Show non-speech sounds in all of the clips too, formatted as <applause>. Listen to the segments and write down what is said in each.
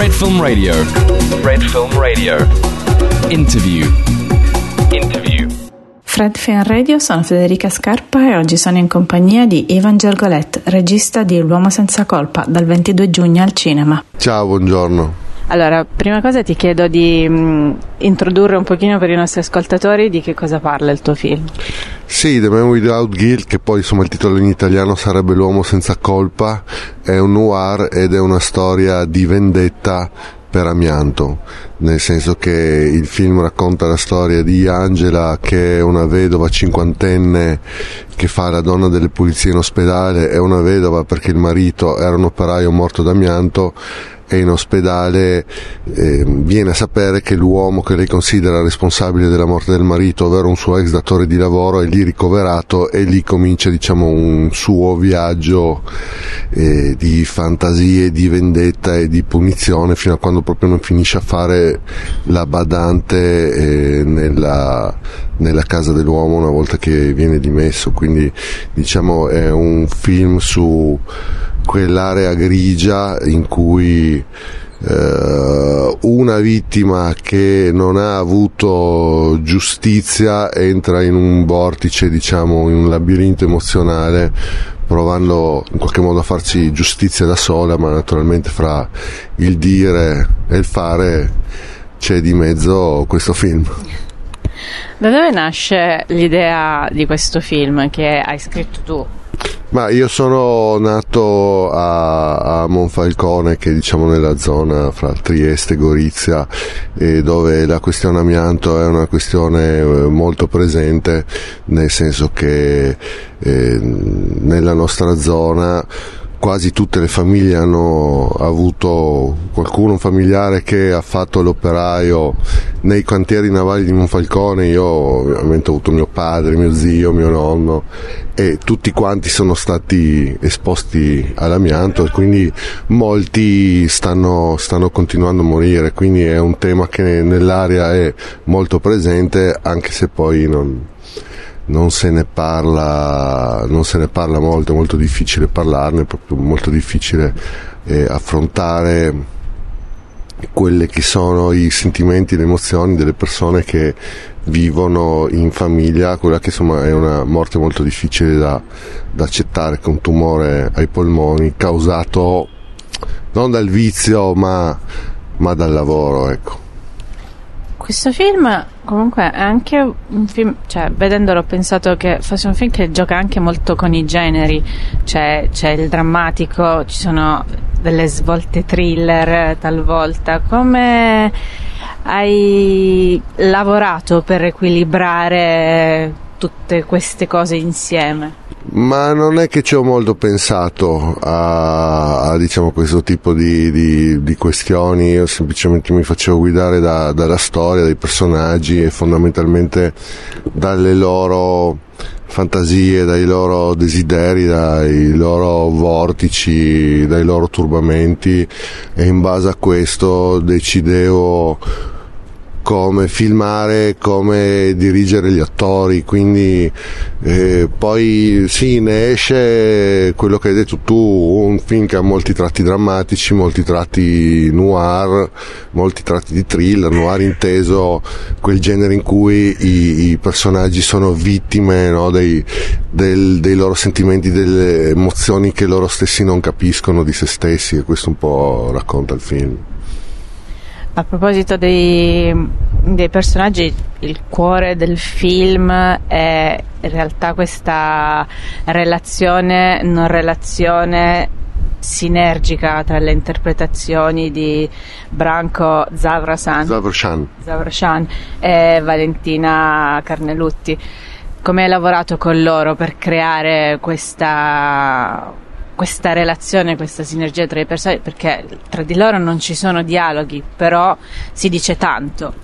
Red Film Radio. Red Film Radio. Interview. Interview. Fred Film Radio, sono Federica Scarpa e oggi sono in compagnia di Ivan Gergolet, regista di L'uomo senza colpa, dal 22 giugno al cinema. Ciao, buongiorno. Allora, prima cosa ti chiedo di mh, mm, introdurre un pochino per i nostri ascoltatori di che cosa parla il tuo film. Sì, The Man Without Guilt, che poi insomma il titolo in italiano sarebbe L'uomo senza colpa, è un noir ed è una storia di vendetta per amianto, nel senso che il film racconta la storia di Angela che è una vedova cinquantenne che fa la donna delle pulizie in ospedale, è una vedova perché il marito era un operaio morto d'amianto e in ospedale eh, viene a sapere che l'uomo che lei considera responsabile della morte del marito, ovvero un suo ex datore di lavoro, è lì ricoverato e lì comincia diciamo, un suo viaggio eh, di fantasie, di vendetta e di punizione fino a quando proprio non finisce a fare la badante eh, nella, nella casa dell'uomo una volta che viene dimesso. Quindi diciamo è un film su quell'area grigia in cui eh, una vittima che non ha avuto giustizia entra in un vortice, diciamo, in un labirinto emozionale provando in qualche modo a farci giustizia da sola, ma naturalmente fra il dire e il fare c'è di mezzo questo film. Da dove nasce l'idea di questo film che hai scritto tu? Ma io sono nato a, a, Monfalcone, che è diciamo nella zona fra Trieste e Gorizia, e dove la questione amianto è una questione eh, molto presente, nel senso che eh, nella nostra zona quasi tutte le famiglie hanno avuto qualcuno, un familiare che ha fatto l'operaio nei cantieri navali di Monfalcone, io ovviamente ho avuto mio padre, mio zio, mio nonno e tutti quanti sono stati esposti all'amianto e quindi molti stanno, stanno continuando a morire, quindi è un tema che nell'area è molto presente anche se poi non, non se ne parla, non se ne parla molto, è molto difficile parlarne, è molto difficile eh, affrontare quelli che sono i sentimenti, le emozioni delle persone che vivono in famiglia, quella che insomma è una morte molto difficile da, da accettare, con tumore ai polmoni causato non dal vizio ma, ma dal lavoro. Ecco. Questo film comunque è anche un film, cioè vedendolo ho pensato che fosse un film che gioca anche molto con i generi, cioè c'è il drammatico, ci sono delle svolte thriller talvolta. Come hai lavorato per equilibrare tutte queste cose insieme? Ma non è che ci ho molto pensato a, a diciamo, questo tipo di, di, di, questioni, io semplicemente mi facevo guidare da, dalla storia, dai personaggi e fondamentalmente dalle loro fantasie, dai loro desideri, dai loro vortici, dai loro turbamenti. E in base a questo decidevo come filmare, come dirigere gli attori, quindi eh, poi sì, ne esce quello che hai detto tu, un film che ha molti tratti drammatici, molti tratti noir, molti tratti di thriller, noir inteso quel genere in cui i, i personaggi sono vittime no, dei, del, dei loro sentimenti, delle emozioni che loro stessi non capiscono di se stessi e questo un po' racconta il film. A proposito dei, dei, personaggi, il cuore del film è in realtà questa relazione, non relazione sinergica tra le interpretazioni di Branco Zavrasan, Zavrashan. Zavrashan e Valentina Carnelutti. Come hai lavorato con loro per creare questa questa relazione, questa sinergia tra i personaggi, perché tra di loro non ci sono dialoghi, però si dice tanto.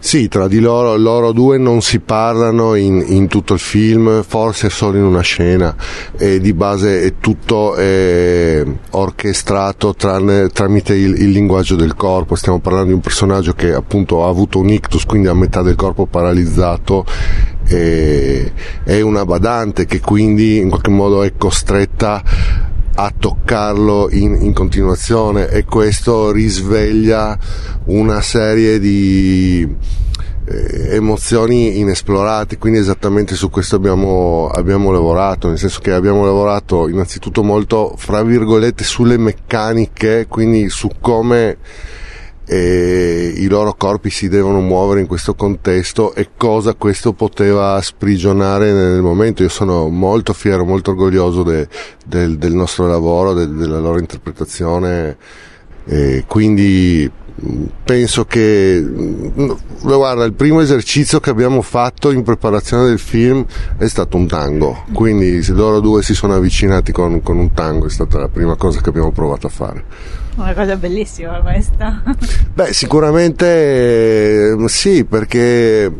Sì, tra di loro, loro due non si parlano in, in tutto il film, forse solo in una scena, e di base è tutto è orchestrato tranne, tramite il, il, linguaggio del corpo. Stiamo parlando di un personaggio che appunto ha avuto un ictus, quindi ha metà del corpo paralizzato è una badante che quindi in qualche modo è costretta a toccarlo in, in, continuazione e questo risveglia una serie di eh, emozioni inesplorate. Quindi esattamente su questo abbiamo, abbiamo lavorato nel senso che abbiamo lavorato innanzitutto molto fra virgolette sulle meccaniche quindi su come e i loro corpi si devono muovere in questo contesto e cosa questo poteva sprigionare nel momento. Io sono molto fiero, molto orgoglioso de, del, del, nostro lavoro, de, della loro interpretazione. E quindi penso che guarda il primo esercizio che abbiamo fatto in preparazione del film è stato un tango quindi se loro due si sono avvicinati con, con un tango è stata la prima cosa che abbiamo provato a fare una cosa bellissima questa. Beh, sicuramente eh, sì, perché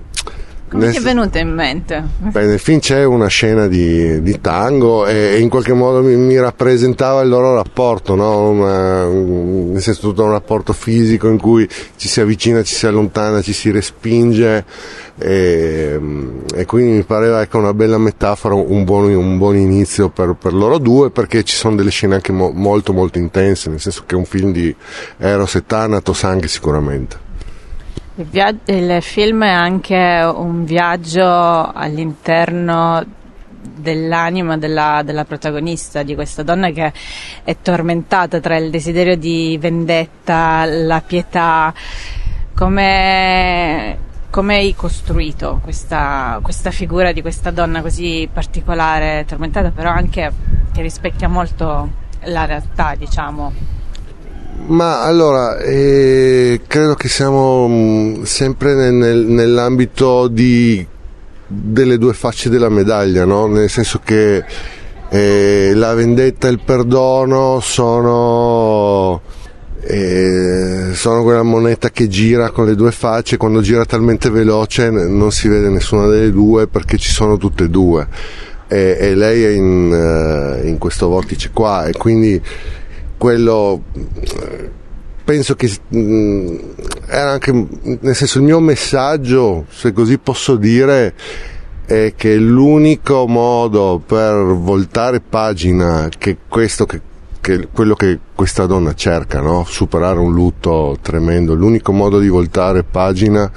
come nel, ti è venuta in mente? Beh, nel film c'è una scena di, di tango e, e, in qualche modo mi, mi, rappresentava il loro rapporto, no? Una, nel senso tutto un rapporto fisico in cui ci si avvicina, ci si allontana, ci si respinge e, e quindi mi pareva ecco, una bella metafora, un buon, un buon inizio per, per, loro due perché ci sono delle scene anche mo, molto molto intense, nel senso che è un film di Eros e Thanatos anche sicuramente. Il, via- il film è anche un viaggio all'interno dell'anima della, della, protagonista, di questa donna che è tormentata tra il desiderio di vendetta, la pietà. Come, come hai costruito questa, questa, figura di questa donna così particolare, tormentata, però anche che rispecchia molto la realtà, diciamo? Ma allora, eh, credo che siamo mm, sempre nel, nel, nell'ambito di, delle due facce della medaglia, no? nel senso che eh, la vendetta e il perdono sono, eh, sono quella moneta che gira con le due facce, quando gira talmente veloce non si vede nessuna delle due perché ci sono tutte e due. E, e lei è in, uh, in questo vortice qua e quindi quello penso che mm, era anche nel senso il mio messaggio se così posso dire è che l'unico modo per voltare pagina che questo che, che quello che questa donna cerca no? superare un lutto tremendo l'unico modo di voltare pagina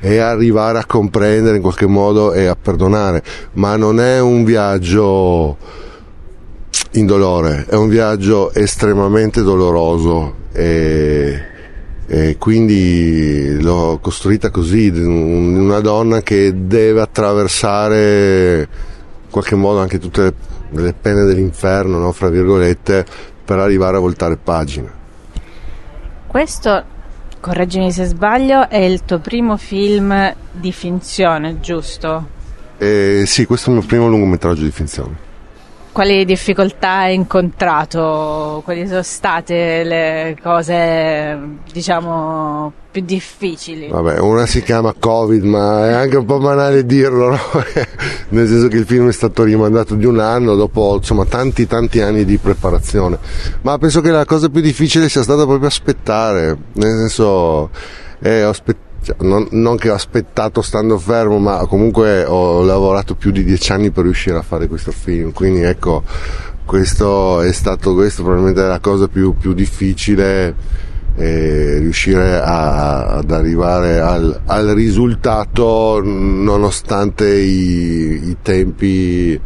è arrivare a comprendere in qualche modo e a perdonare ma non è un viaggio indolore, è un viaggio estremamente doloroso e, e quindi l'ho costruita così, una donna che deve attraversare in qualche modo anche tutte le, le pene dell'inferno, no, fra virgolette, per arrivare a voltare pagina. Questo, correggimi se sbaglio, è il tuo primo film di finzione, giusto? Eh, sì, questo è il mio primo lungometraggio di finzione. Quali difficoltà hai incontrato? Quali sono state le cose, diciamo, più difficili? Vabbè, una si chiama Covid, ma è anche un po' banale dirlo, no? <laughs> nel senso che il film è stato rimandato di un anno dopo insomma, tanti tanti anni di preparazione. Ma penso che la cosa più difficile sia stata proprio aspettare, nel senso, eh, ho aspettato cioè, non, non, che ho aspettato stando fermo, ma comunque ho lavorato più di dieci anni per riuscire a fare questo film, quindi ecco, questo è stato questo probabilmente la cosa più, più difficile. Eh, riuscire a, ad arrivare al, al, risultato nonostante i, i, tempi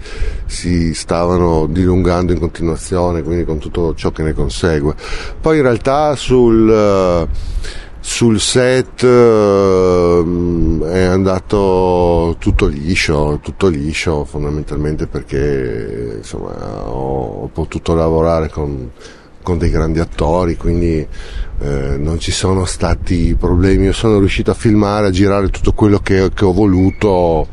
si stavano dilungando in continuazione, quindi con tutto ciò che ne consegue. Poi in realtà sul sul set uh, è andato tutto liscio, tutto liscio fondamentalmente perché insomma, ho, ho potuto lavorare con, con, dei grandi attori, quindi eh, non ci sono stati problemi. Io sono riuscito a filmare, a girare tutto quello che, che ho voluto,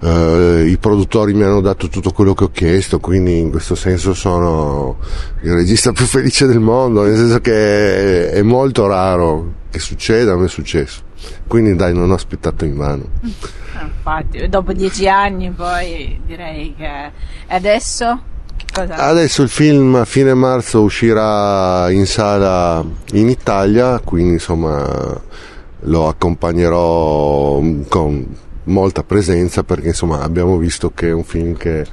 eh, i produttori mi hanno dato tutto quello che ho chiesto, quindi in questo senso sono il regista più felice del mondo, nel senso che è, molto raro che succeda, a me è successo. Quindi dai, non ho aspettato in vano. Ah, infatti, dopo dieci anni poi direi che adesso Cosa? Adesso il film a fine marzo uscirà in sala in Italia, quindi insomma lo accompagnerò con molta presenza perché insomma abbiamo visto che è un film che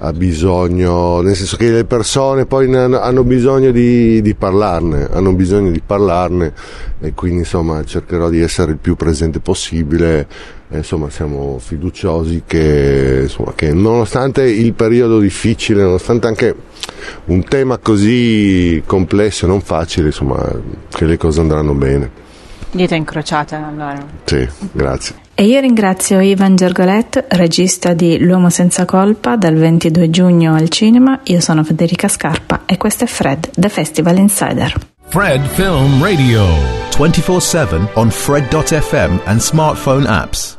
ha bisogno, nel senso che le persone poi hanno bisogno di, di, parlarne, hanno bisogno di parlarne e quindi insomma cercherò di essere il più presente possibile. Insomma siamo fiduciosi che, insomma, che nonostante il periodo difficile, nonostante anche un tema così complesso e non facile, insomma, che le cose andranno bene. Dita incrociate allora. Sì, grazie. E io ringrazio Ivan Gergolet, regista di L'uomo senza colpa dal 22 giugno al cinema. Io sono Federica Scarpa e questo è Fred, The Festival Insider. Fred Film Radio 24/7 on fred.fm and smartphone apps.